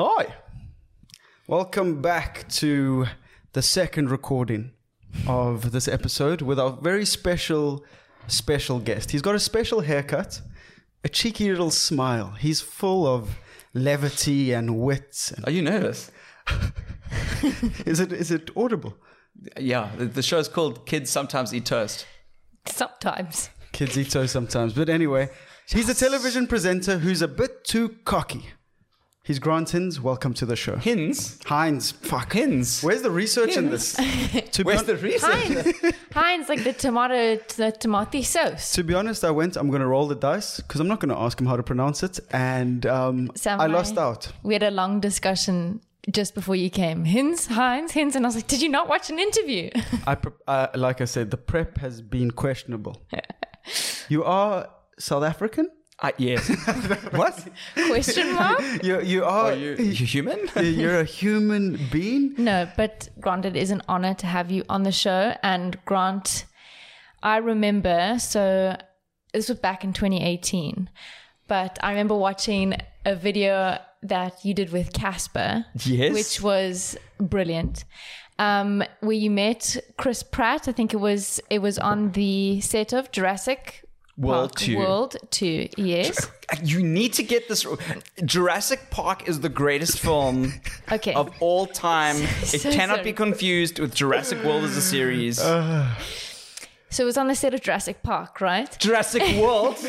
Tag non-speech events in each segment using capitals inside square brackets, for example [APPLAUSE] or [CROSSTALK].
Hi. Welcome back to the second recording of this episode with our very special, special guest. He's got a special haircut, a cheeky little smile. He's full of levity and wit. Are you nervous? [LAUGHS] Is it is it audible? Yeah, the, the show's called Kids Sometimes Eat Toast. Sometimes. Kids eat toast sometimes. But anyway, he's a television presenter who's a bit too cocky. He's Grant Hins. Welcome to the show. Hins? Heinz. Fuck. Hins? Where's the research in this? [LAUGHS] to, be Where's the reason? Heinz. Heinz, like the tomato, the tomato sauce. to be honest, I went, I'm going to roll the dice because I'm not going to ask him how to pronounce it. And um, Sam I lost I- out. We had a long discussion just before you came. Heinz, Heinz, Heinz. And I was like, did you not watch an interview? I, pre- uh, like I said, the prep has been questionable. [LAUGHS] you are South African? Uh, yes. [LAUGHS] what? Question [LAUGHS] mark? You, you are. Are you, [LAUGHS] you human? You're a human being? No, but Grant, it is an honor to have you on the show. And Grant, I remember, so this was back in 2018, but I remember watching a video that you did with Casper, Yes. which was brilliant. Um, where you met Chris Pratt, I think it was it was on the set of Jurassic World Park 2. World Two, yes. You need to get this. Jurassic Park is the greatest film [LAUGHS] Okay. of all time. [LAUGHS] It So cannot sorry. be confused with Jurassic World as a series. [SIGHS] Uh. So it was on the set of Jurassic Park, right? Jurassic World? [LAUGHS]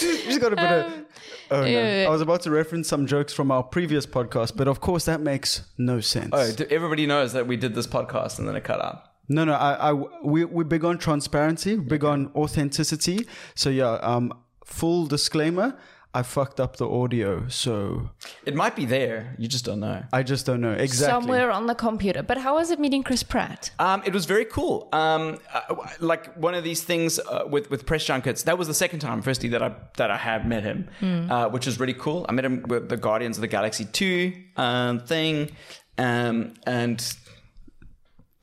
You just got a bit of. Um, oh, no. yeah. I was about to reference some jokes from our previous podcast, but of course that makes no sense. oh, everybody knows that we did this podcast and then it cut out. No, no, I, I, we, we're big on transparency, big on authenticity. So yeah, um, full disclaimer, I fucked up the audio, so It might be there. You just don't know. I just don't know exactly. Somewhere on the computer. But how was it meeting Chris Pratt? Um, it was very cool. Um, uh, like one of these things uh, with with press junkets. That was the second time, firstly, that I that I had met him, uh, which was really cool. I met him with the Guardians of the Galaxy two um, thing, um, and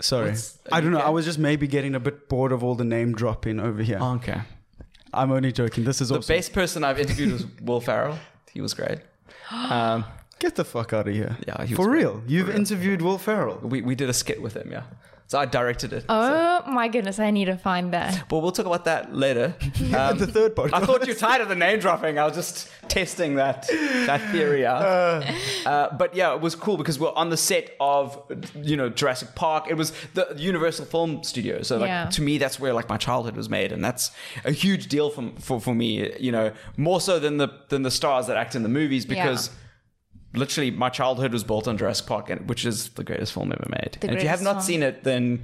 Sorry, What's- I don't know. okay. I was just maybe getting a bit bored of all the name dropping over here. okay. I'm only joking. This is The awesome. best person I've interviewed was [LAUGHS] Will Ferrell. He was great. Um, Get the fuck out of here. Yeah, he was for great. real. You've interviewed Will Ferrell. we we did a skit with him. Yeah, so I directed it. Oh my goodness, I need to find that. But we'll talk about that later. [LAUGHS] Um, the third podcast. I thought you were tired of the name dropping. I was just testing that that theory out. Uh, but yeah, it was cool because we're on the set of you know Jurassic Park. It was the Universal Film Studio. So like Yeah. to me, that's where like my childhood was made, and that's a huge deal for for, for me. You know, more so than the than the stars that act in the movies because. Literally, my childhood was built on Jurassic Park, and, which is the greatest film ever made. The and if you have not film. seen it, then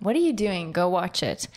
What are you doing? Go watch it.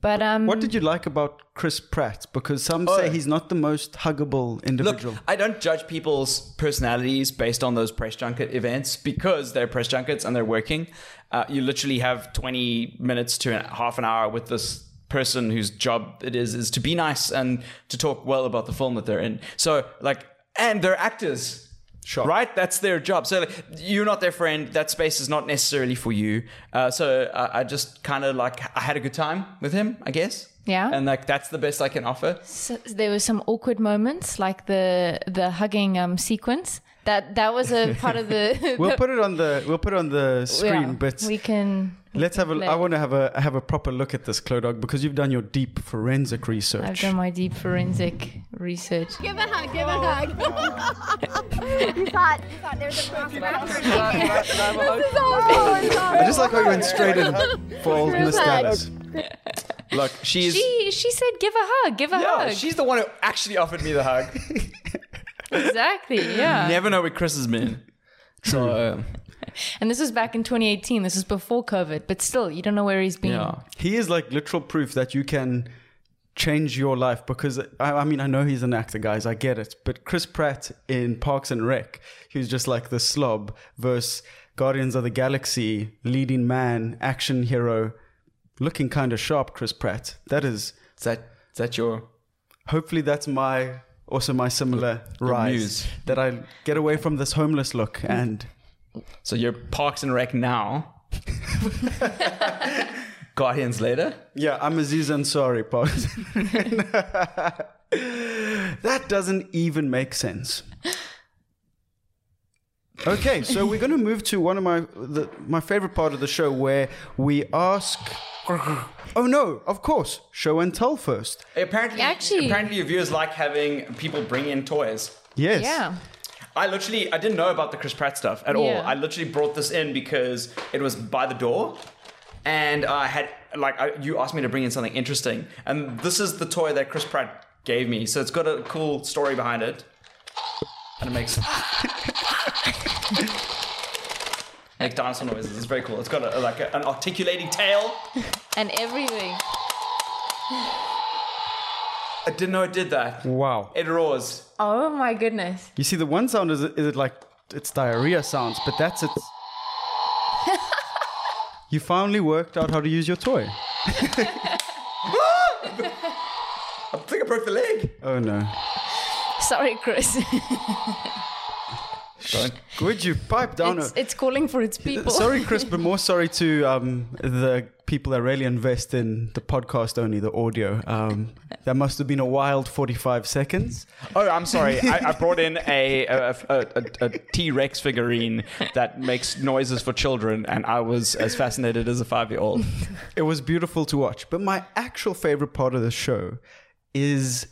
But um What did you like about Chris Pratt? Because some Oh. say he's not the most huggable individual. Look, individual. I don't judge people's personalities based on those press junket events because they're press junkets and they're working. Uh, you literally have 20 minutes to a- half an hour with this person whose job it is is to be nice and to talk well about the film that they're in. So like, and they're actors. Sure. Right, that's their job. So like, you're not their friend. That space is not necessarily for you. Uh, so uh, I just kind of like I had a good time with him, I guess. Yeah. And like that's the best I can offer. so there were some awkward moments like the the hugging um sequence. That that was a [LAUGHS] part of the [LAUGHS] We'll put it on the we'll put it on the screen, Yeah, but we can let's have a. play. I want to have a have a proper look at this, Clodog, because you've done your deep forensic research. I've done my deep forensic research. Give a hug, give a hug. [LAUGHS] you thought, you thought there was a cross This is awful. Oh, I just like how you went straight in for old Miss Dallas. Look, she's She she said give a hug, give a yeah, hug. she's the one who actually offered me the hug. Exactly, [LAUGHS] yeah. You never know where Chris has been. So uh, And this was back in 2018. This is before COVID, but still, you don't know where he's been. yeah, He is like literal proof that you can change your life because I, I mean I know he's an actor, guys. I get it, but Chris Pratt in Parks and Rec, he was just like the slob versus Guardians of the Galaxy leading man, action hero, looking kind of sharp. Chris Pratt. That is. is that is that your Hopefully, that's my also my similar rise muse. that I get away from this homeless look and so you're Parks and Rec now? [LAUGHS] Guardians later. yeah, I'm Aziz Ansari, Parks. [LAUGHS] that doesn't even make sense. Okay, so we're going to move to one of my the, my favorite part of the show where we ask. [LAUGHS] Oh no! Of course, show and tell first. Apparently, Actually- apparently, your viewers like having people bring in toys. Yes. Yeah. I literally, I didn't know about the Chris Pratt stuff at all. Yeah. I literally brought this in because it was by the door, and I had like I, you asked me to bring in something interesting, and this is the toy that Chris Pratt gave me. So it's got a cool story behind it, and it makes [LAUGHS] [LAUGHS] make dinosaur noises. It's very cool. It's got a, like a, an articulating tail. [LAUGHS] And everything. I didn't know it did that. Wow. It roars. Oh my goodness. You see, the one sound is is it like it's diarrhea sounds, but that's it. [LAUGHS] you finally worked out how to use your toy. I think I broke the leg. Oh no! Sorry, Chris. Would you pipe down? it's, a- it's calling for its people. [LAUGHS] sorry, Chris, but more [LAUGHS] sorry to um, the people that really invest in the podcast only, the audio. Um, that must have been a wild forty-five seconds. Oh, I'm sorry. I, I brought in a a, a, a, a T Rex figurine that makes noises for children, and I was as fascinated as a five year old. It was beautiful to watch. But my actual favorite part of the show is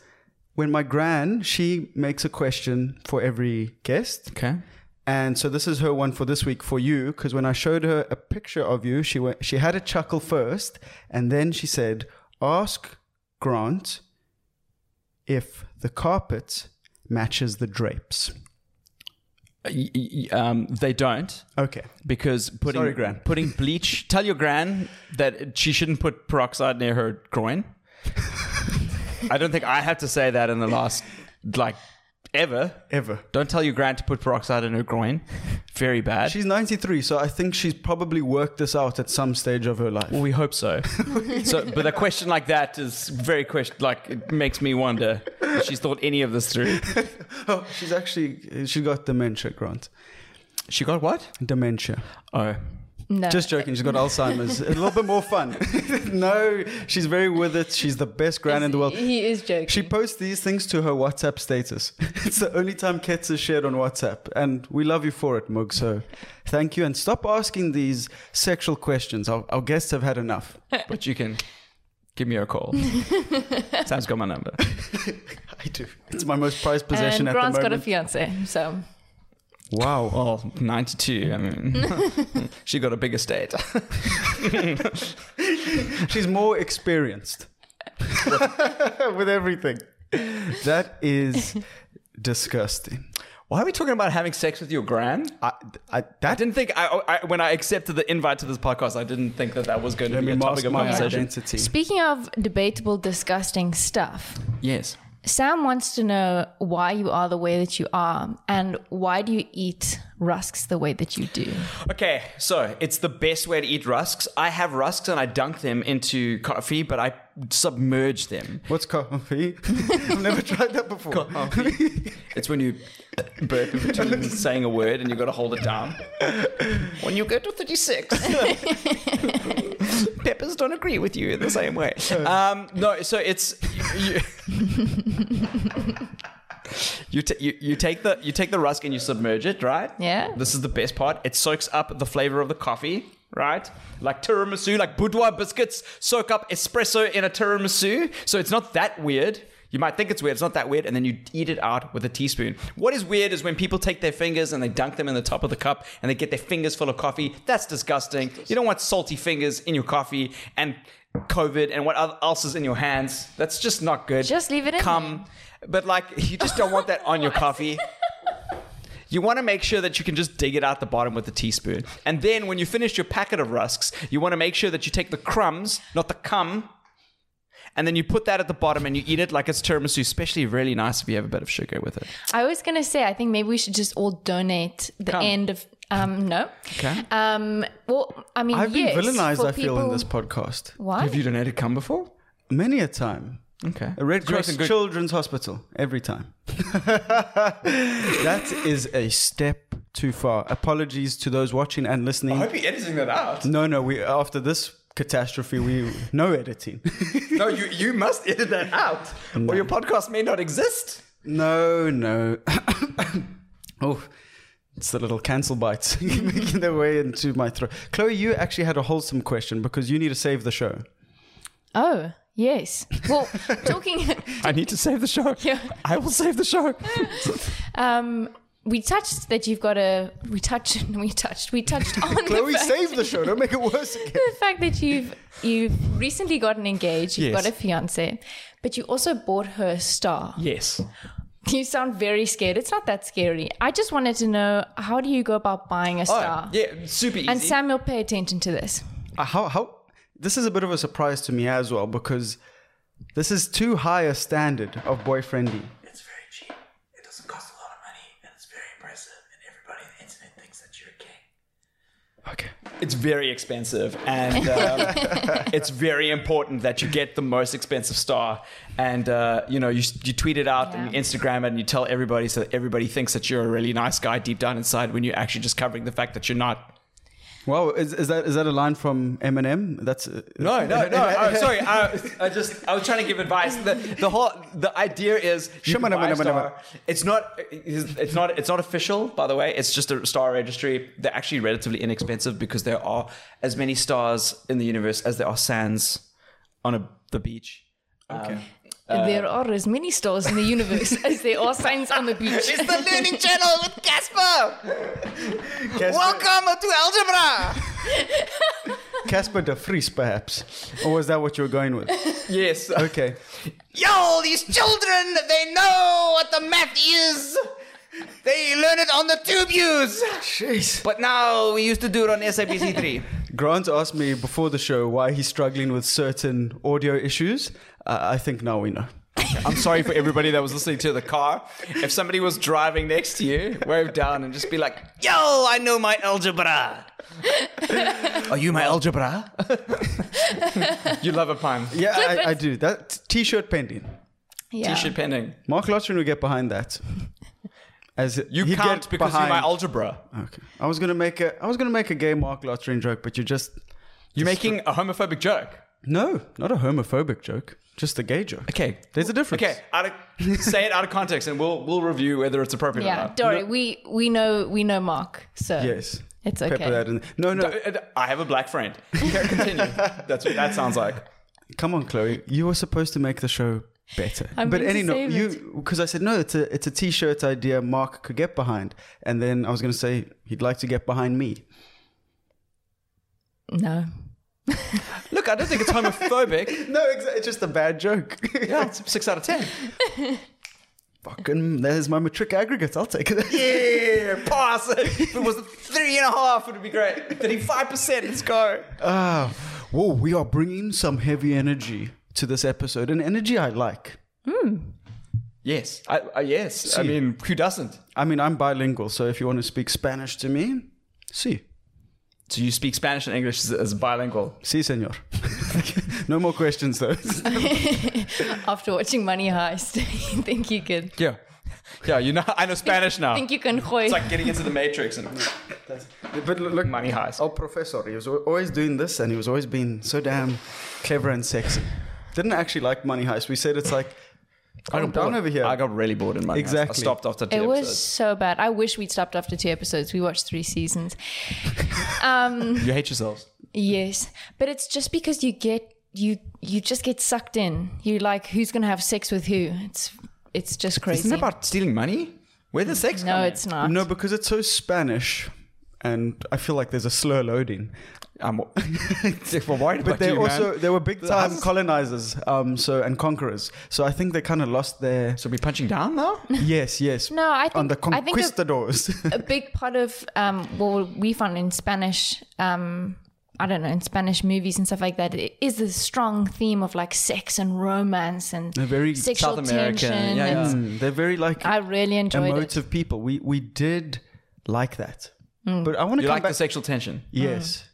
when my gran she makes a question for every guest. Okay. And so this is her one for this week for you because when I showed her a picture of you, she went, she had a chuckle first, and then she said, "Ask Grant if the carpet matches the drapes." Um, they don't Okay. because putting Sorry, Gran. [LAUGHS] putting bleach. Tell your gran that she shouldn't put peroxide near her groin. [LAUGHS] I don't think I have to say that in the last like ever. Ever. Don't tell your gran to put peroxide in her groin. Very bad. She's 93, so I think she's probably worked this out at some stage of her life. Well, we hope so. [LAUGHS] so, but a question like that is very question. Like it makes me wonder if she's thought any of this through. [LAUGHS] Oh, she's actually she got dementia, Grant. She got what? Dementia. Oh, no. Just joking. She's got Alzheimer's. A little bit more fun. [LAUGHS] no, she's very with it. She's the best gran in the world. He is joking. She posts these things to her WhatsApp status. [LAUGHS] It's the only time Kets is shared on WhatsApp. And we love you for it, Mug. So thank you. And stop asking these sexual questions. Our, our guests have had enough. [LAUGHS] but you can give me a call. Sam's got my number. I do. It's my most prized possession and at Grant's the got a fiance, so wow. Well, ninety-two. I mean, [LAUGHS] she got a big estate. [LAUGHS] She's more experienced [LAUGHS] with everything. That is disgusting. Why are we talking about having sex with your gran? I, I, I that didn't think I, I when I accepted the invite to this podcast, I didn't think that that was going to be me a topic of my conversation. identity. speaking of debatable, disgusting stuff, Yes. Sam wants to know why you are the way that you are and why do you eat rusks the way that you do? Okay, so it's the best way to eat rusks. I have rusks and I dunk them into coffee, but I submerge them. What's coffee? [LAUGHS] I've never tried that before. Coffee. It's when you burp in between [LAUGHS] saying a word and you've got to hold it down. When you go to 36, [LAUGHS] peppers don't agree with you in the same way. Um, no, so it's. You, you, ta- you, you take the you take the rusk and you submerge it, right? Yeah. This is the best part. It soaks up the flavor of the coffee, right? Like tiramisu, like boudoir biscuits soak up espresso in a tiramisu. So it's not that weird. You might think it's weird. It's not that weird. And then you eat it out with a teaspoon. What is weird is when people take their fingers and they dunk them in the top of the cup and they get their fingers full of coffee. That's disgusting. You don't want salty fingers in your coffee and COVID and what else is in your hands. That's just not good. Just leave it in Come. But like, you just don't want that on your [LAUGHS] coffee. You want to make sure that you can just dig it out the bottom with a teaspoon. And then when you finish your packet of rusks, you want to make sure that you take the crumbs, not the cum, and then you put that at the bottom and you eat it like it's tiramisu, especially really nice if you have a bit of sugar with it. I was going to say, I think maybe we should just all donate the Come. end of. Um, no. Okay. Um, well, I mean, I've been villainized, for I feel, in this podcast. Why? Have you donated cum before? Many a time. Okay. A Red Cross good- Children's Hospital, every time. [LAUGHS] that is a step too far. Apologies to those watching and listening. I hope you're editing that out. No, no, we after this catastrophe, we no editing. [LAUGHS] No, you, you must edit that out, or your podcast may not exist. no, no. [COUGHS] oh, It's the little cancel bites [LAUGHS] making their way into my throat. Chloe, you actually had a wholesome question because you need to save the show. Oh, yes. Well, [LAUGHS] talking. I need to save the show. [LAUGHS] Yeah. I will save the show. [LAUGHS] Um, we touched that you've got a. We touched. We touched. We touched on Chloe, the fact, save the show. Don't make it worse again. the fact that you've you've recently gotten engaged. You've Yes. got a fiance, but you also bought her a star. Yes. You sound very scared. It's not that scary. I just wanted to know how do you go about buying a star? Oh, yeah, super easy. And Samuel, pay attention to this. Uh, how how this is a bit of a surprise to me as well because this is too high a standard of boyfriendy. It's very cheap. It doesn't cost a lot of money, and it's very impressive, and everybody on the internet thinks that you're a king. Okay. It's very expensive, and [LAUGHS] um, it's very important that you get the most expensive star. And uh, you know, you you tweet it out and you Instagram it, and you tell everybody so that everybody thinks that you're a really nice guy deep down inside, when you're actually just covering the fact that you're not. Wow, is, is that is that a line from Eminem? That's uh, No, no, no. oh, [LAUGHS] sorry, I, I just I was trying to give advice. The, the whole the idea is you can buy a star. It's not it's not it's not official, by the way. It's just a star registry. They're actually relatively inexpensive because there are as many stars in the universe as there are sands on a, the beach. Okay. Uh, there are as many stars in the universe as there are signs on the beach. It's the Learning Channel with Casper. Welcome to algebra. Casper de Vries, perhaps, or was that what you were going with? Yes. Okay. Yo, these children, they know what the math is. They learn it on the tube use. Jeez. But now we used to do it on SABC 3. Grant asked me before the show why he's struggling with certain audio issues. Uh, I think now we know. I'm sorry for everybody that was listening to the car. If somebody was driving next to you, wave down and just be like, Yo, I know my algebra. Are you my algebra? you love a pun. Yeah, I. I do. That t-shirt pending. Yeah. T-shirt pending. Mark Lottering will get behind that. As You can't get because behind- you're my algebra. Okay. I was gonna make a I was gonna make a gay Mark Lottering joke, but you just You're making a homophobic joke. no, not a homophobic joke, just a gay joke. Okay. There's a difference. Okay, out of, [LAUGHS] say it out of context, and we'll we'll review whether it's appropriate or Yeah, not. Dory, we we know we know Mark, so Yes. it's Pepper okay. that in. No, no. Uh, I have a black friend. Okay, continue. [LAUGHS] That's what that sounds like. Come on, Chloe. You were supposed to make the show better. I'm but going to anyway, save you because I said no. It's a it's a t-shirt idea. Mark could get behind, and then I was going to say he'd like to get behind me. No, [LAUGHS] Look, I don't think it's homophobic. [LAUGHS] No, it's just a bad joke. [LAUGHS] Yeah, it's six out of ten. Fucking, there's my matric aggregates. I'll take it. Yeah, pass it. If it was three and a half, it would be great. Thirty-five percent. Let's go. Ah, whoa, we are bringing some heavy energy to this episode, an energy I like. Yes, I, I yes. I mean, who doesn't? I mean, I'm bilingual, so if you want to speak Spanish to me, see. So you speak Spanish and English as, as bilingual. Si, senor. [LAUGHS] no more questions, though. [LAUGHS] after watching Money Heist, you [LAUGHS] think you could Yeah, yeah. You know, I know Spanish now. think you can hoy. It's like getting into the Matrix and but look, look, money heist. our professor, he was always doing this, and he was always being so damn clever and sexy. Didn't actually like Money Heist. We said it's like, calm down bored. over here. I got really bored in my Exactly. I stopped after two it was so bad. I wish we'd stopped after two episodes. We watched three seasons. [LAUGHS] um, You hate yourselves. yes, but it's just because you get you you just get sucked in. You're like who's gonna have sex with who. It's it's just crazy. Isn't it about stealing money? Where the sex? no, come in? it's not. no, because it's so Spanish, and I feel like there's a slow loading. I'm [LAUGHS] well, worried But they you, also man. they were big time colonizers, um, so and conquerors. So I think they kind of lost their So we punching down now? [LAUGHS] yes, yes. No, I think on the I think a- conquistadors. a big part of um, what we found in Spanish, um, I don't know, in Spanish movies and stuff like that, it is the strong theme of like sex and romance and They're very sexual South American, tension. yeah, yeah. and Mm, they're very like I really enjoyed it. people. We we did like that, Mm. but I want to come like back. the sexual tension? yes,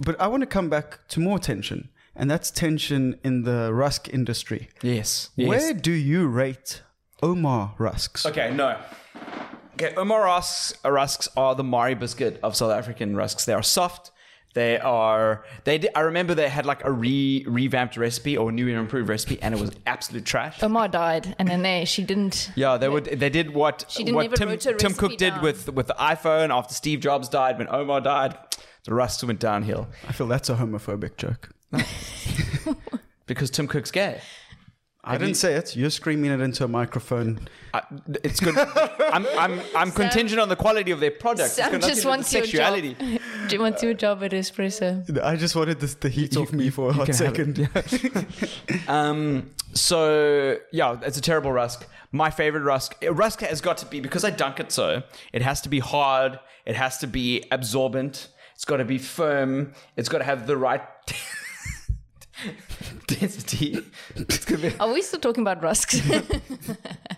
but I want to come back to more tension, and that's tension in the rusk industry. Yes. Where do you rate Ouma rusks? Okay, no. Okay, Ouma rusks, rusks are the Marie biscuit of South African rusks. They are soft, They are they. Did, I remember they had like a re revamped recipe or new and improved recipe, and it was absolute trash. Ouma died, and then they she didn't. Yeah, they would. They did what She didn't what even Tim, wrote a Tim Cook recipe did down. with with the iPhone after Steve Jobs died. When Ouma died, the rust went downhill I feel that's a homophobic joke. [LAUGHS] because Tim Cook's gay. I didn't say it. You're screaming it into a microphone. I, it's good. [LAUGHS] I'm I'm I'm contingent on the quality of their product. It's Sam nothing just to do wants your sexuality. job. [LAUGHS] Do you want your job at Espresso? I just wanted this, the heat off me for a hot can have it. second. [LAUGHS] Um. So yeah, it's a terrible rusk. My favorite rusk. uh, Rusk has got to be because I dunk it so. It has to be hard. It has to be absorbent. It's got to be firm. It's got to have the right [LAUGHS] density. It's gonna be Are we still talking about rusks? [LAUGHS]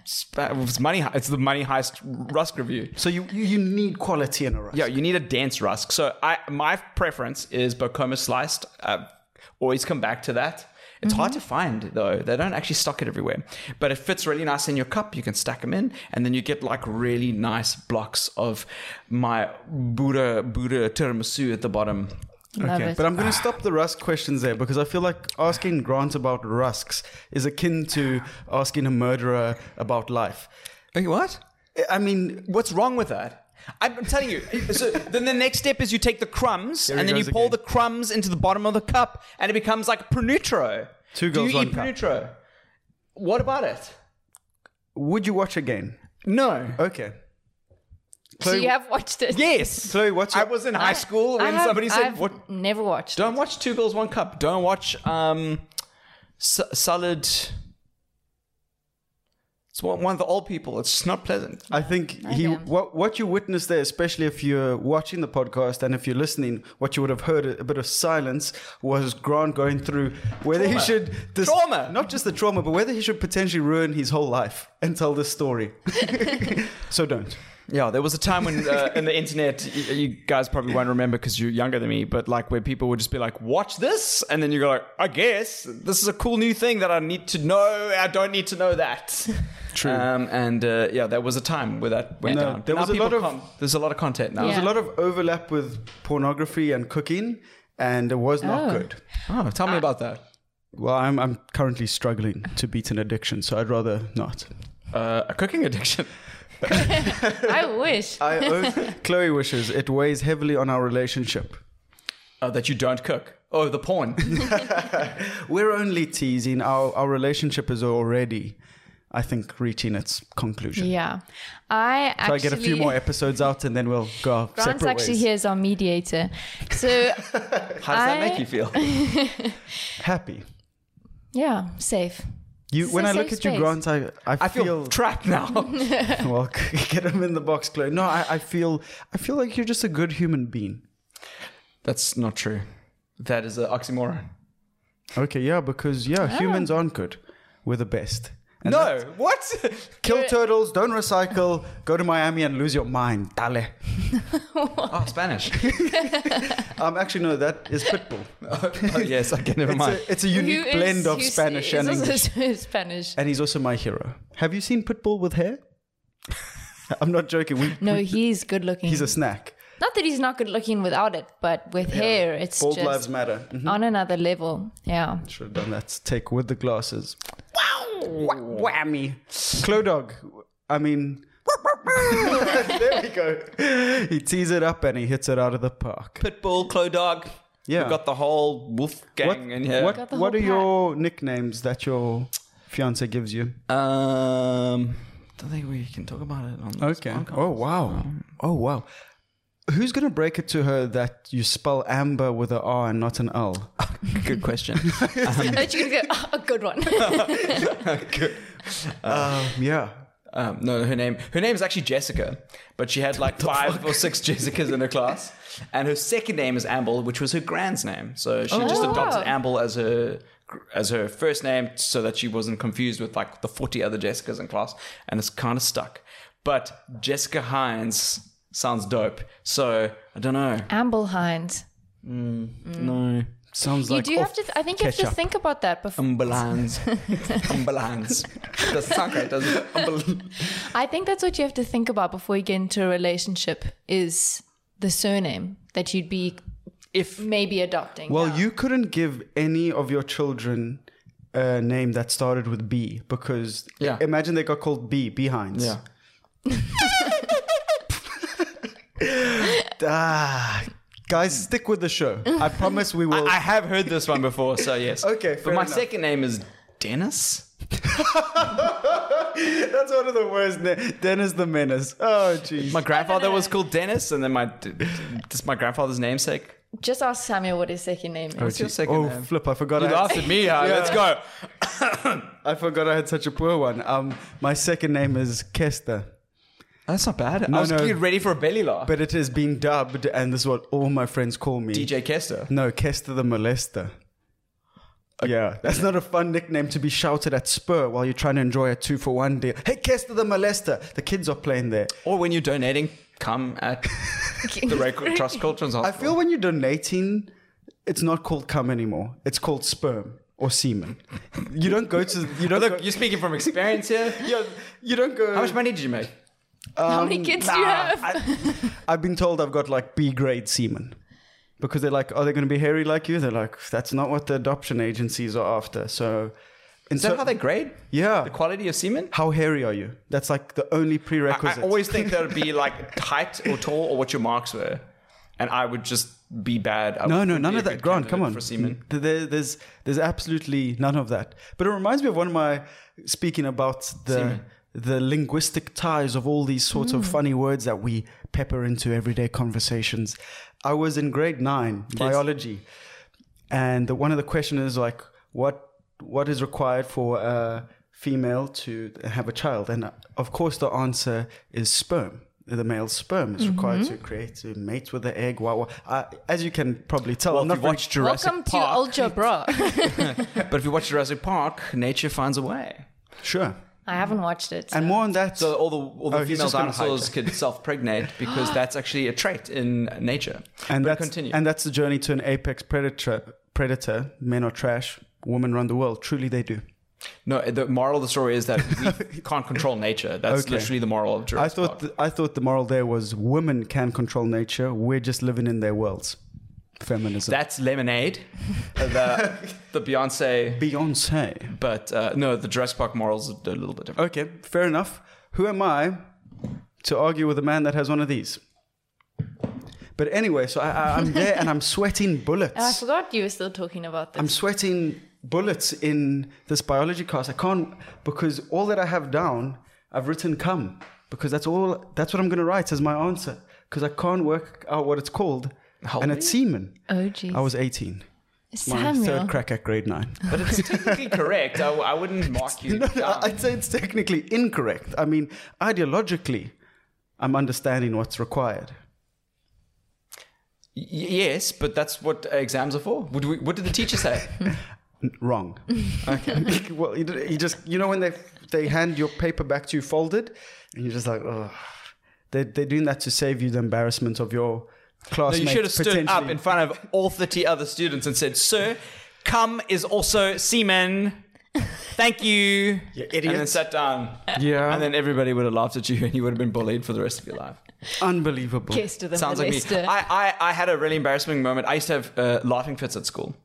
it's money. It's the money heist rusk review. So you, you, you need quality in a rusk. Yeah, you need a dense rusk. So I my preference is Bokomo sliced. Uh, always come back to that. It's hard to find though. They don't actually stock it everywhere, but it fits really nice in your cup. You can stack them in, and then you get like really nice blocks of my Buddha Buddha tiramisu at the bottom. Love Okay, it. but I'm going to stop the rusk questions there because I feel like asking Grant about rusks is akin to asking a murderer about life. Okay, what? I mean, What's wrong with that? I'm telling you. So then the next step is you take the crumbs Here and then you pour again. the crumbs into the bottom of the cup, and it becomes like pronutro. Two Do girls, you one eat cup. pronutro? What about it? would you watch again? No. Okay. So you have watched it? Yes. Chloe, what's I was in high school when have- somebody said, I've "What? Never watched. Don't watch Two Girls One Cup. Don't watch um, S- Solid." It's one one of the old people. It's not pleasant. I think he what what you witnessed there, especially if you're watching the podcast and if you're listening, what you would have heard a, a bit of silence was Grant going through whether he should this, Trauma. not just the trauma, but whether he should potentially ruin his whole life and tell this story. [LAUGHS] so don't. Yeah, there was a time when uh, in the [LAUGHS] internet, y- you guys probably won't remember because you're younger than me, but like where people would just be like, "Watch this," and then you go like, "I guess this is a cool new thing that I need to know. I don't need to know that." [LAUGHS] True. Um, and uh, yeah, there was a time where that went No, down. there Now was a lot of- can't- there's a lot of content now. There's Yeah. a lot of overlap with pornography and cooking, and it was not Oh. good. Oh, tell me about that. Well, I'm I'm currently struggling to beat an addiction, so I'd rather not. Uh, a cooking addiction. [LAUGHS] I wish. I owe, Chloe wishes it weighs heavily on our relationship. Oh, that you don't cook. Oh, the porn. [LAUGHS] We're only teasing. Our our relationship is already, I think, reaching its conclusion. yeah, I So I actually get a few more episodes out, and then we'll go our Grant's separate actually ways. here as our mediator. So [LAUGHS] How does that make you feel? Happy. yeah, safe. You, It's when I look safe at you, space. Grant, I, I, I feel feel, trapped now. [LAUGHS] [LAUGHS] well. [LAUGHS] Get him in the box, Chloe. No, I, I feel I feel like you're just a good human being. That's not true. That is an oxymoron. Okay, yeah, because yeah, oh. humans aren't good. We're the best. And no, what? [LAUGHS] Kill turtles, don't recycle, go to Miami and lose your mind. Dale. [LAUGHS] oh, Spanish. [LAUGHS] Um, actually, no, that is Pitbull. oh, yes, okay, never It's mind. a, it's a unique Who is- blend of Spanish is and also English. Spanish. And he's also my hero. Have you seen Pitbull with hair? I'm not joking. We, No, we- he's good looking. he's a snack. Not that he's not good looking without it, but with hair, it's Bald just lives matter. Mhm. on another level. Yeah. Should have done that. Take with the glasses. Wow! Wha- whammy. Clo dog. I mean. [LAUGHS] there we go. He tees it up and he hits it out of the park. Pitbull, Clo Dog. Yeah. We've got the whole wolf gang What, in here. what, Got the what are pack. your nicknames that your fiance gives you? Um, don't think we can talk about it on this Okay. podcast. Oh wow. Oh wow. Who's gonna break it to her that you spell amber with an R and not an L? [LAUGHS] Good question. [LAUGHS] I thought you were going to go, "Oh, a good one. [LAUGHS] Um, yeah. Um, no, her name her name is actually Jessica, but she had like five or six Jessicas in her class, and her second name is Amble, which was her grand's name. So she just Oh. adopted wow. Amble as her as her first name, so that she wasn't confused with like the forty other Jessicas in class, and it's kind of stuck. But Jessica Hines sounds dope, so I don't know. Amble Hines. Mm, mm. No, Sounds You like do have to, I think you have to ketchup. think about that before. Ambulance, ambulance. Doesn't sound does it? Ambul- I think that's what you have to think about before you get into a relationship is the surname that you'd be if maybe adopting. Well, yeah. you couldn't give any of your children a name that started with B because Yeah. imagine they got called B, Behinds. yeah. [LAUGHS] [LAUGHS] Ah, guys, stick with the show. I promise we will. I have heard this one before, so yes. [LAUGHS] Okay, but my enough. second name is Dennis. [LAUGHS] That's one of the worst. Na- Dennis the Menace. Oh, jeez. My grandfather was called Dennis, and then my just my grandfather's namesake. just ask Samuel what his second name is. What's your second oh, name? flip! I forgot. You I had, laughed at me. huh? Let's go. [COUGHS] I forgot I had such a poor one. Um, my second name is Kester, That's not bad. No, I was no. getting ready for a belly laugh. but it has been dubbed, and this is what all my friends call me. DJ Kester. No, Kester the Molester. Yeah, that's not a fun nickname to be shouted at Spur while you're trying to enjoy a two for one deal. Hey, Kester the Molester. The kids are playing there. Or when you're donating, come at [LAUGHS] the Red Cross Children's I feel when you're donating, it's not called cum anymore. It's called sperm or semen. You don't go to you don't Look, go, you're speaking from experience here. [LAUGHS] yeah, you don't go. How much money did you make? How many um, kids do you have? [LAUGHS] I've been told I've got like B grade semen. Because they're like, are they going to be hairy like you? They're like, that's not what the adoption agencies are after. So, in Is that ter- how they grade yeah, the quality of semen? how hairy are you? That's like the only prerequisite. I always think [LAUGHS] that would be like height or tall or what your marks were, and I would just be bad. I No, would no, none of that. good Grant, come on. For semen. There, there's, there's absolutely none of that. But it reminds me of one of my speaking about the Semen. The linguistic ties of all these sorts of funny words that we pepper into everyday conversations. I was in grade nine biology, and the, one of the questions is like, what what is required for a female to have a child? And uh, of course, the answer is sperm. The male sperm is required to create to mate with the egg. Wow, wow. Uh, as you can probably tell, Well, I'm if not you very- watch Jurassic Welcome to Park, Ultra Bra. [LAUGHS] but if you watch Jurassic Park, nature finds a way. sure. I haven't watched it. And more on that. So all the all the Oh, female just dinosaurs could [LAUGHS] self-pregnate because that's actually a trait in nature. and But that's continue. and that's the journey to an apex predator. Predator. Men are trash. Women run the world. Truly, they do. no, the moral of the story is that we [LAUGHS] can't control nature. That's Okay. literally the moral of I Jurassic thought Park. th- I thought the moral there was women can control nature. We're just living in their worlds. Feminism. That's Lemonade, [LAUGHS] the the Beyonce. Beyonce. But uh, no, the Dress Park morals are a little bit different. Okay, fair enough. Who am I to argue with a man that has one of these? But anyway, so I, I, I'm there and I'm sweating [LAUGHS] bullets. Oh, I forgot you were still talking about this. I'm sweating bullets in this biology class. I can't because all that I have down, I've written come because that's all. That's what I'm going to write as my answer because I can't work out what it's called, How and old it's semen. oh, jeez. I was 18. Samuel. My third crack at grade nine. [LAUGHS] But it's technically [LAUGHS] correct. I, I wouldn't mark you. [LAUGHS] no, no. I'd say it's technically incorrect. I mean, ideologically, I'm understanding what's required. Y- yes, but that's what exams are for. What, we, what did the teacher say? Wrong. Okay. well, you, you just you know when they they hand your paper back to you folded, and you're just like, oh, they they're doing that to save you the embarrassment of your No, you should have stood up in front of all 30 other students and said, Sir, cum is also semen. Thank you. You idiot. And then sat down. Yeah. And then everybody would have laughed at you [LAUGHS] and you would have been bullied for the rest of your life. Unbelievable. Kiss to the Sounds like me. I, I, I had a really embarrassing moment. I used to have uh, laughing fits at school.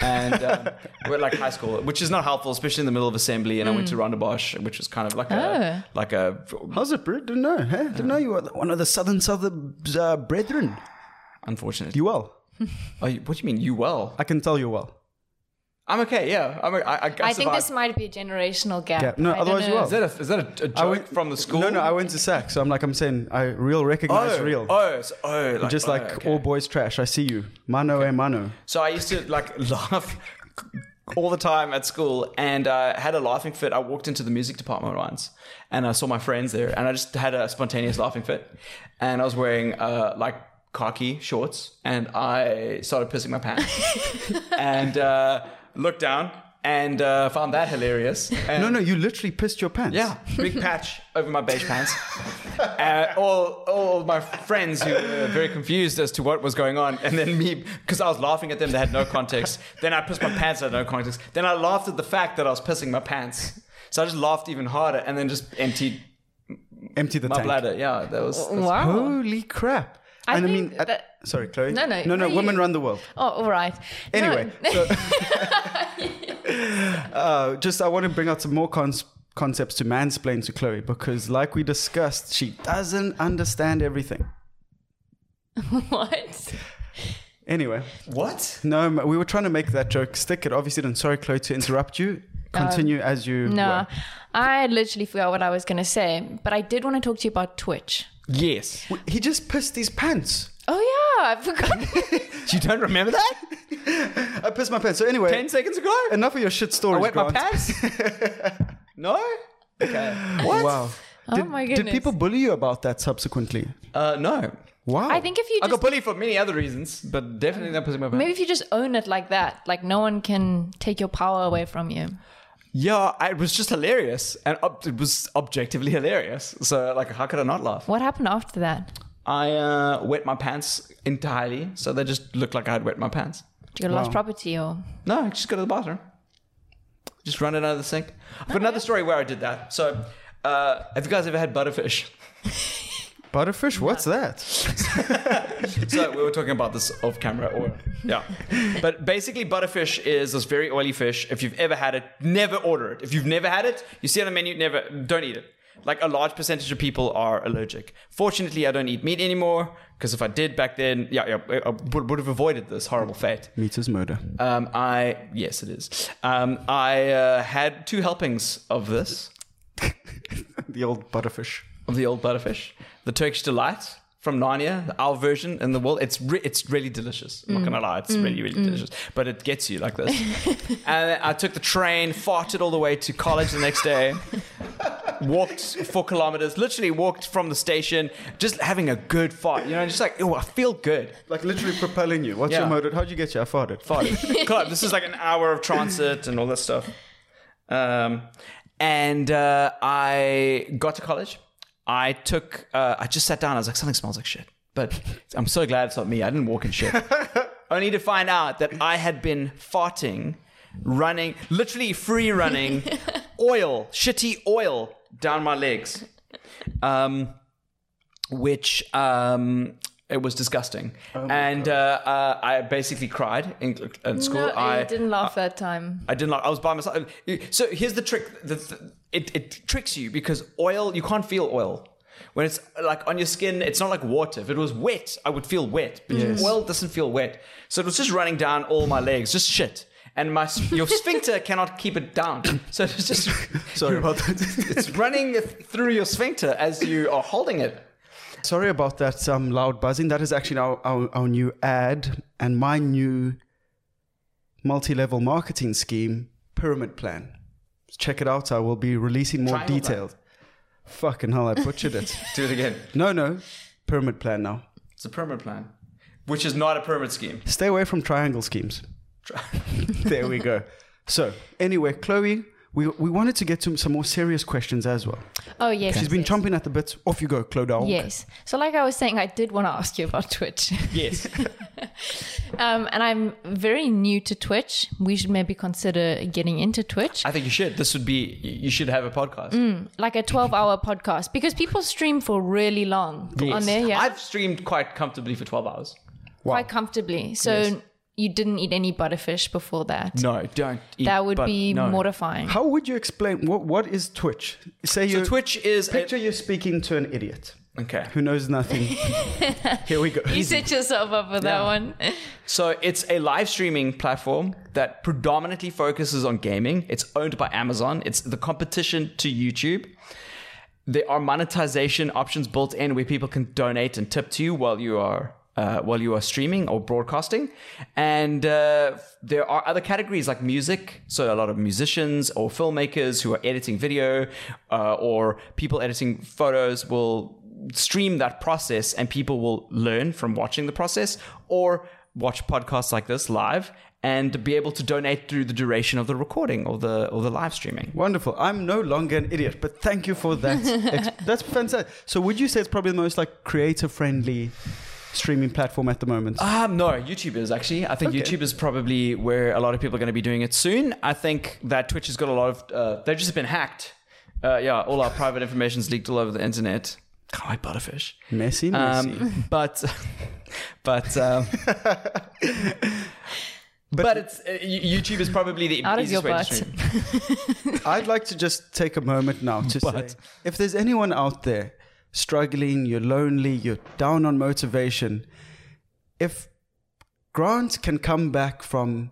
And um, [LAUGHS] we're like high school, which is not helpful, especially in the middle of assembly. And I went to Rondebosch, which was kind of like a, like a, How's it, bro? Didn't know. Hey? Didn't know you were one of the southern southern uh, brethren. Unfortunate. You well? [LAUGHS] Oh, you- what do you mean, you well? I can tell you well. I'm okay, yeah. I'm, a- I, I, I, I think this might be a generational gap. Gap. No, I otherwise you know. Is that a, is that a, a joke went from the school? No, no. I went to SAC, so I'm like I'm saying I real recognize oh, real. Oh, so, oh, like, just oh, like okay. all boys trash. I see you. Mano e mano. So I used to like [LAUGHS] laugh all the time at school, and uh, had a laughing fit. I walked into the music department once, and I saw my friends there, and I just had a spontaneous laughing fit, and I was wearing uh, like khaki shorts, and I started pissing my pants, [LAUGHS] and uh, looked down and uh, found that hilarious. And No, no. You literally pissed your pants. Yeah, big patch over my beige pants. Uh, all, all of my friends who were very confused as to what was going on, and then me because I was laughing at them, they had no context. Then I pissed my pants, I had no context. Then I laughed at the fact that I was pissing my pants, so I just laughed even harder, and then just emptied Empty the my tank. bladder. Yeah, that was. Wow. Holy crap! I and I think mean, at- that- sorry, Chloe. No, no, no, no. you- Women run the world. Oh, all right. No. Anyway, [LAUGHS] so [LAUGHS] uh, just I want to bring out some more cons- concepts to mansplain to Chloe because, like we discussed, she doesn't understand everything. [LAUGHS] what? Anyway, What? no, we were trying to make that joke stick. It obviously didn't. Sorry, Chloe, to interrupt you. Continue as you. No, were. I literally forgot what I was going to say, but I did want to talk to you about Twitch. Yes. He just pissed his pants. Oh yeah, I forgot. [LAUGHS] [LAUGHS] You don't remember that? I pissed my pants. So anyway, Ten seconds ago? enough of your shit I stories. wet my pants? [LAUGHS] no? Okay. Wow. oh Did, my did people bully you about that subsequently? Uh, no. Wow. I think if you I got bullied for many other reasons, but definitely not pussy my pants. maybe if you just own it like that, like no one can take your power away from you. Yeah, I, it was just hilarious, and ob- it was objectively hilarious. So, like, how could I not laugh? What happened after that? I uh, wet my pants entirely, so they just looked like I had wet my pants. Did you get lost property or? No, I just go to the bathroom, just run it out of the sink. I've got another story where I did that. So, uh, have you guys ever had butterfish? [LAUGHS] Butterfish? What's that? [LAUGHS] so we were talking about this off camera or yeah. But basically butterfish is this very oily fish. If you've ever had it never order it. If you've never had it you see on the menu never don't eat it. Like a large percentage of people are allergic. Fortunately i don't eat meat anymore because if i did back then yeah, yeah i would, would have avoided this horrible fate. Meat is murder. um, i yes it is. Um, i uh, had two helpings of this. [LAUGHS] The old butterfish. Of the old butterfish, the Turkish delight from Narnia, our version in the world. It's re- it's really delicious. I'm not gonna lie, it's really really delicious. But it gets you like this. [LAUGHS] and I took the train, farted all the way to college the next day. Walked four kilometers, literally walked from the station, just having a good fart. You know, just like, oh, I feel good. Like literally propelling you. What's Yeah. your motive? How'd you get you? I farted. Farted. [LAUGHS] Club. This is like an hour of transit and all this stuff. Um, and uh, I got to college. I took. Uh, I just sat down. I was like, something smells like shit. But [LAUGHS] I'm so glad it's not me. I didn't walk in shit. [LAUGHS] Only to find out that I had been farting, running, literally free running, [LAUGHS] oil, shitty oil down my legs. Um, which um, it was disgusting, and uh, uh, I basically cried in, in school. No, I didn't laugh that time. I didn't laugh. I was by myself. So here's the trick. The, the, it it tricks you because oil you can't feel oil. When it's like on your skin, it's not like water. If it was wet, I would feel wet. But oil doesn't feel wet, so it was just running down all my legs, just shit. And my your sphincter cannot keep it down, so it's just [LAUGHS] Sorry [LAUGHS] about that. it's running through your sphincter as you are holding it. Sorry about that um, loud buzzing. That is actually our, our, our new ad and my new multi level marketing scheme, Pyramid Plan. Check it out. I will be releasing more Triangle detailed. Fucking hell, I butchered it. [LAUGHS] Do it again. No, no. Pyramid Plan now. It's a pyramid plan, which is not a pyramid scheme. Stay away from triangle schemes. [LAUGHS] there we go. So, anyway, Chloe, we, we wanted to get to some more serious questions as well. Oh yes, She's been yes. chomping at the bit. Off you go, Chloe. Dog. Yes. So, like I was saying, I did want to ask you about Twitch. Yes. [LAUGHS] um, and I'm very new to Twitch. We should maybe consider getting into Twitch, I think you should. This would be. You should have a podcast. like a 12 hour podcast, because people stream for really long on there. Yeah. I've streamed quite comfortably for 12 hours. quite comfortably. So, Yes. You didn't eat any butterfish before that. No, don't. Eat, That would but be no. mortifying. How would you explain what what is Twitch? Say So you Twitch is. picture you're speaking to an idiot okay. who knows nothing. [LAUGHS] Here we go. You set yourself up for that Yeah. one. So it's a live streaming platform that predominantly focuses on gaming. It's owned by Amazon. It's the competition to YouTube. There are monetization options built in where people can donate and tip to you while you are uh, while you are streaming or broadcasting. And uh, there are other categories like music. So a lot of musicians or filmmakers who are editing video uh, or people editing photos will stream that process and people will learn from watching the process or watch podcasts like this live and be able to donate through the duration of the recording or the or the live streaming. Wonderful. I'm no longer an idiot, but thank you for that. [LAUGHS] that's fantastic. So, would you say it's probably the most like creator friendly streaming platform at the moment? Um, no, YouTube is actually. I think Okay. YouTube is probably where a lot of people are going to be doing it soon. I think that Twitch has got a lot of. Uh, they've just been hacked. Uh, yeah, all our private information's leaked all over the internet. kind of like butterfish. Messy, messy. Um, but [LAUGHS] but um, [LAUGHS] but, it's uh, YouTube is probably the Out of easiest your way butt. to stream. [LAUGHS] I'd like to just take a moment now to But- say if there's anyone out there struggling, you're lonely, you're down on motivation, if Grant can come back from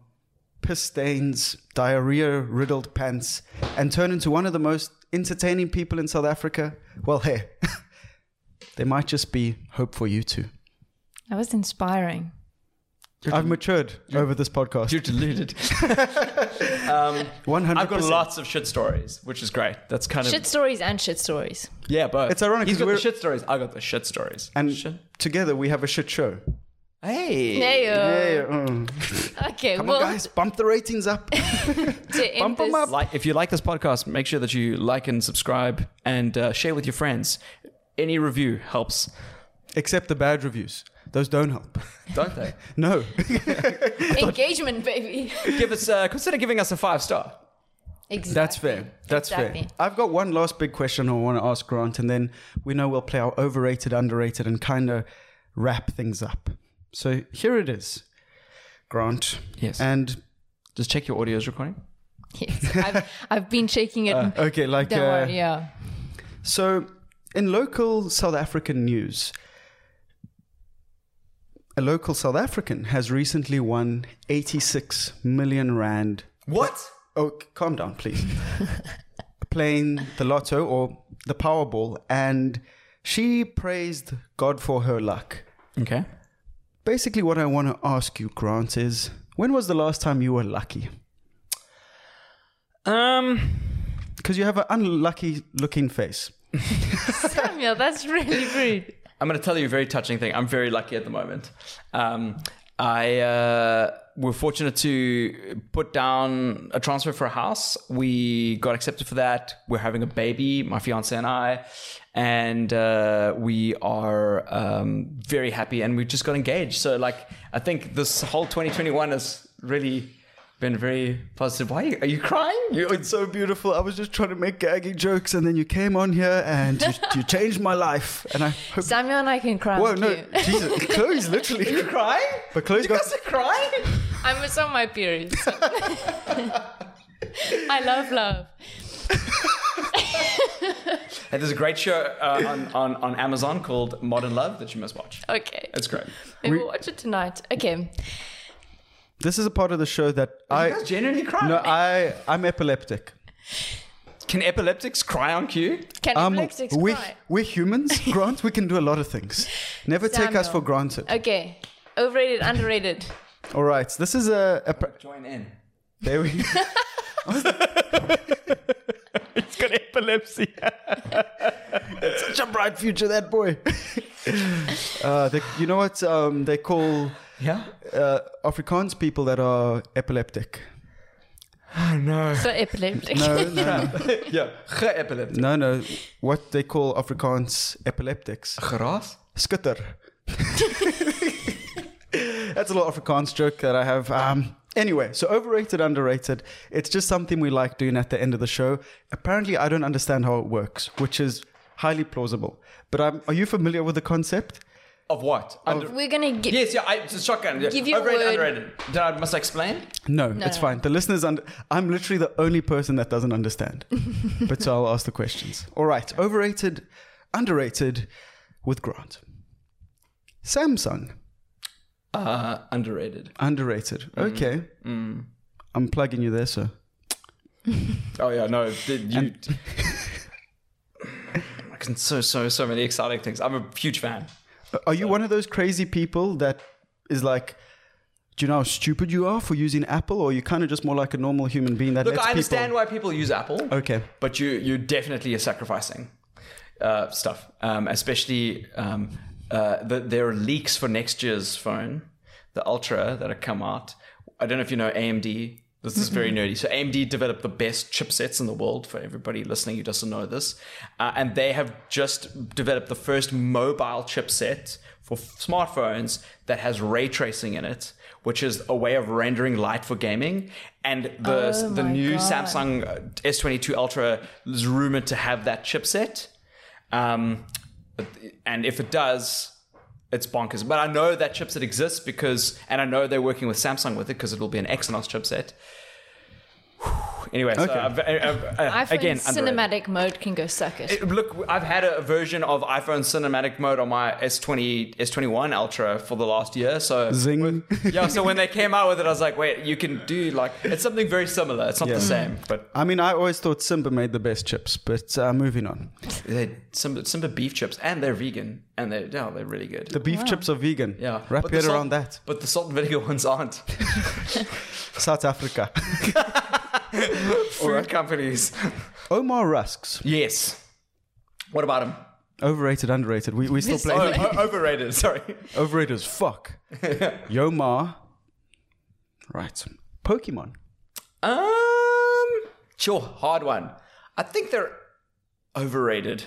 piss stains, diarrhea riddled pants, and turn into one of the most entertaining people in South Africa, well, hey, [LAUGHS] there might just be hope for you too. That was inspiring. I've matured over this podcast. You're deluded. [LAUGHS] um, 100%. I've got lots of shit stories, which is great. That's kind of Shit stories and shit stories. yeah, but It's ironic He's 'cause got the we're- shit stories. I got the shit stories. And shit. together we have a shit show. hey, Hey, Hey, uh, okay, come well, on, guys, bump the ratings up. [LAUGHS] to end bump 'em this, up. like if you like this podcast, make sure that you like and subscribe and uh, share with your friends. Any review helps, Except the bad reviews. Those don't help. [LAUGHS] don't they? No. [LAUGHS] engagement, baby. Give us uh, consider giving us a five star. Exactly. That's fair. That's Exactly. fair. I've got one last big question I want to ask Grant, and then we know we'll play our overrated, underrated, and kind of wrap things up. So here it is, Grant. Yes. And Just check your audio is recording. Yes, I've, I've been checking it. [LAUGHS] okay, like uh, worry, yeah. so in local South African news, a local South African has recently won 86 million rand What? Oh, calm down, please. [LAUGHS] Playing the lotto or the Powerball, and she praised God for her luck. Okay. Basically, what I want to ask you, Grant, is when was the last time you were lucky? Um. Because you have an unlucky looking face. [LAUGHS] Samuel, that's really rude. I'm going to tell you a very touching thing. I'm very lucky at the moment. Um, I uh, we're fortunate to put down a transfer for a house. We got accepted for that. We're having a baby, my fiance and I, and uh, we are um, very happy. And we just got engaged. So, like, I think this whole 2021 is really been very positive. Why are you, crying? You, It's so beautiful. I was just trying to make gagging jokes, and then you came on here and you, you changed my life. And I hope. Samuel and I can cry. Whoa, no, you. Jesus, Chloe's literally. [LAUGHS] you crying? But Chloe's you got. guys are crying? I'm just on my period. so- [LAUGHS] [LAUGHS] I love love. Hey, there's a great show uh, on, on, on Amazon called Modern Love that you must watch. Okay. It's great. Maybe we'll watch it tonight. Okay. This is a part of the show that you I. guys genuinely cry? No, I I'm epileptic. Can epileptics cry on cue? Can Um, epileptics we cry? we're humans, [LAUGHS] Grant. We can do a lot of things. Never take us Samuel. for granted. Okay. Overrated, underrated. All right, this is a, a pr- Join in. there we. [LAUGHS] He's got epilepsy. [LAUGHS] Such a bright future, that boy. uh, they, you know what um, they call Yeah? uh, Afrikaans people that are epileptic? Oh, no. So epileptic. No, no, yeah. [LAUGHS] Ge-epileptic. no, no. What they call Afrikaans epileptics? Geraas? Skutter. [LAUGHS] That's a little Afrikaans joke that I have. Um, anyway, so overrated, underrated. It's just something we like doing at the end of the show. Apparently, I don't understand how it works, which is highly plausible. But um, are you familiar with the concept? Of what? Under- We're gonna get. yes, yeah, I, it's a shotgun. Yeah. Give you a Overrated, word. underrated. Did I must I explain? No, No, it's no. fine. The listeners, under- I'm literally the only person that doesn't understand. [LAUGHS] but so I'll ask the questions. All right, overrated, underrated with Grant. Samsung, Uh, underrated. underrated. Okay. I'm plugging you there, sir. Oh, yeah, no. Did you... [LAUGHS] I can so, so, so many exciting things. I'm a huge fan. Are you one of those crazy people that is like, do you know how stupid you are for using Apple, or you're you kind of just more like a normal human being that Look, I understand people? why people use Apple. Okay. but you you definitely are sacrificing uh, stuff, um, especially um, uh, the, there are leaks for next year's phone, the Ultra that have come out. I don't know if you know AMD. This is very nerdy. So AMD developed the best chipsets in the world for everybody listening who doesn't know this, uh, and they have just developed the first mobile chipset for smartphones that has ray tracing in it, which is a way of rendering light for gaming. And the Oh the new God. Samsung uh, S22 Ultra is rumored to have that chipset. Um, and if it does, it's bonkers. But I know that chipset exists because, and I know they're working with Samsung with it because it will be an Exynos chipset. [SIGHS] Anyway, so Okay. I've, I've, uh, iPhone again, underrated. cinematic mode can go suck it. It- Look, I've had a version of iPhone cinematic mode on my S20, S21 Ultra for the last year. So Zing. yeah, so when they came out with it, I was like, wait, you can do like it's something very similar. It's not Yeah. the same, but I mean, I always thought Simba made the best chips, but uh, moving on. They Simba, Simba beef chips, and they're vegan, and they yeah, they're really good. The beef chips are vegan. yeah, Wrap But the head salt- around that. But the salt and vinegar [LAUGHS] ones aren't. [LAUGHS] South Africa. [LAUGHS] Food companies. Ouma Rusks. Yes. What about them? Overrated, underrated. We, we still play Oh, o- overrated. Sorry. overrated as fuck. Yomar. Right. Pokemon. Um, sure, hard one. I think they're overrated.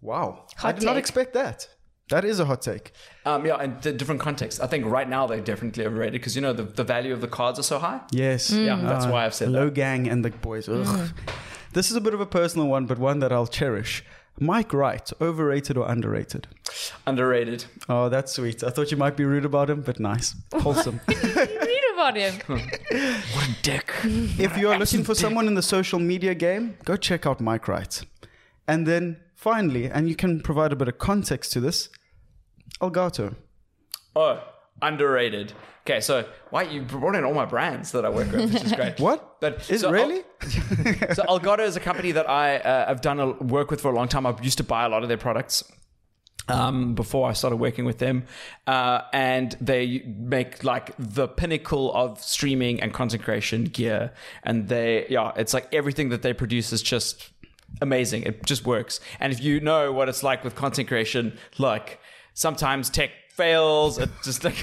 Wow. I Hot did not expect that. That is a hot take. Um, yeah, and the different contexts. I think right now they're definitely overrated because you know the, the value of the cards are so high. Yes. Yeah, that's ah, why I've said Low that. gang and the boys. Ugh. This is a bit of a personal one, but one that I'll cherish. Mike Wright, overrated or underrated? Underrated. Oh, that's sweet. I thought you might be rude about him, but nice. Wholesome. [LAUGHS] Read about him. Dick. if you are looking for someone in the social media game, go check out Mike Wright. And then finally, and you can provide a bit of context to this, Elgato. Oh, underrated. Okay, so why you brought in all my brands that I work with, which is great. [LAUGHS] What? But Is so it really? Al- [LAUGHS] so Elgato is a company that I uh, have done a, work with for a long time. I used to buy a lot of their products. Um, before I started working with them, uh, and they make like the pinnacle of streaming and content creation gear, and they, yeah, it's like everything that they produce is just amazing. It just works. And if you know what it's like with content creation, like sometimes tech fails, it just [LAUGHS] like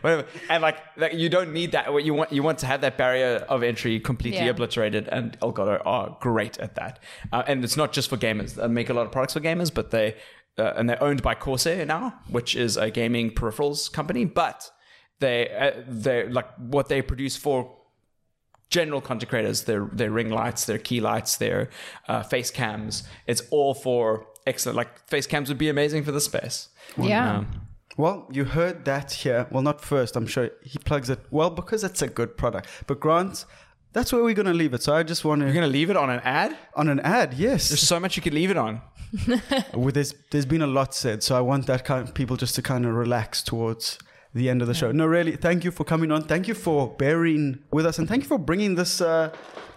whatever, and like, like you don't need that. What you want, you want to have that barrier of entry completely Yeah. obliterated, and Elgato are great at that. Uh, and it's not just for gamers; they make a lot of products for gamers, but they uh, and they're owned by Corsair now, which is a gaming peripherals company, but. They, uh, they like what they produce for general content creators, their their ring lights, their key lights, their uh, face cams. It's all for excellent. Like face cams would be amazing for the space. Yeah. Um, Well, you heard that here. Well, not first. I'm sure he plugs it well because it's a good product. But Grant, that's where we're going to leave it. So I just want you're to gonna leave it on an ad? on an ad. Yes, There's so much you could leave it on. [LAUGHS] Well, there's there's been a lot said, so I want that kind of people just to kind of relax towards the end of the show. No, really, thank you for coming on. Thank you for bearing with us, and thank you for bringing this uh,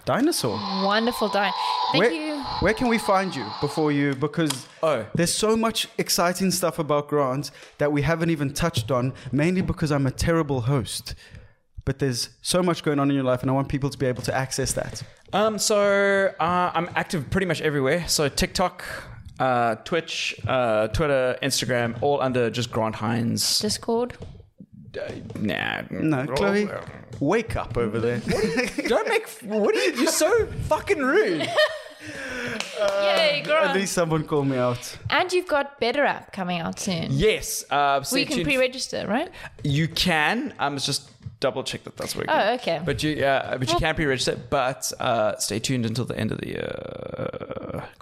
dinosaur. Wonderful die. Thank where, you. where can we find you before you? Because Oh. there's so much exciting stuff about Grant that we haven't even touched on. Mainly because I'm a terrible host. But there's so much going on in your life, and I want people to be able to access that. Um, so uh, I'm active pretty much everywhere. So TikTok, uh, Twitch, uh, Twitter, Instagram, all under just Grant Hines. Discord. Uh, nah, No, Chloe, wake up over there. Don't make. What are you? You're so fucking rude. [LAUGHS] Yay, Grant. At Grant. least someone called me out. And you've got Better App coming out soon. Yes. Uh, Well, you can tuned. pre-register, right? You can. Um, it's just double check that that's working. Oh, okay. But you, uh, but you Well- can pre-register. But uh, stay tuned until the end of the year.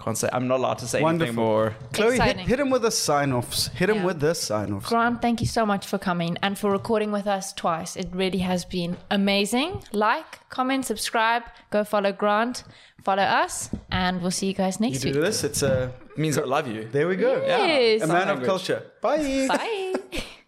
Can't say. I'm not allowed to say Wonderful. anything more. Chloe, hit, Exciting. hit him with the sign offs. Hit him Yeah. with the sign offs. Grant, thank you so much for coming and for recording with us twice. It really has been amazing. Like, comment, subscribe, go follow Grant, follow us, and we'll see you guys next You next do week. this, it's a. It means I love you. There we go. Yes. A man of Language. culture. Bye. Bye. [LAUGHS]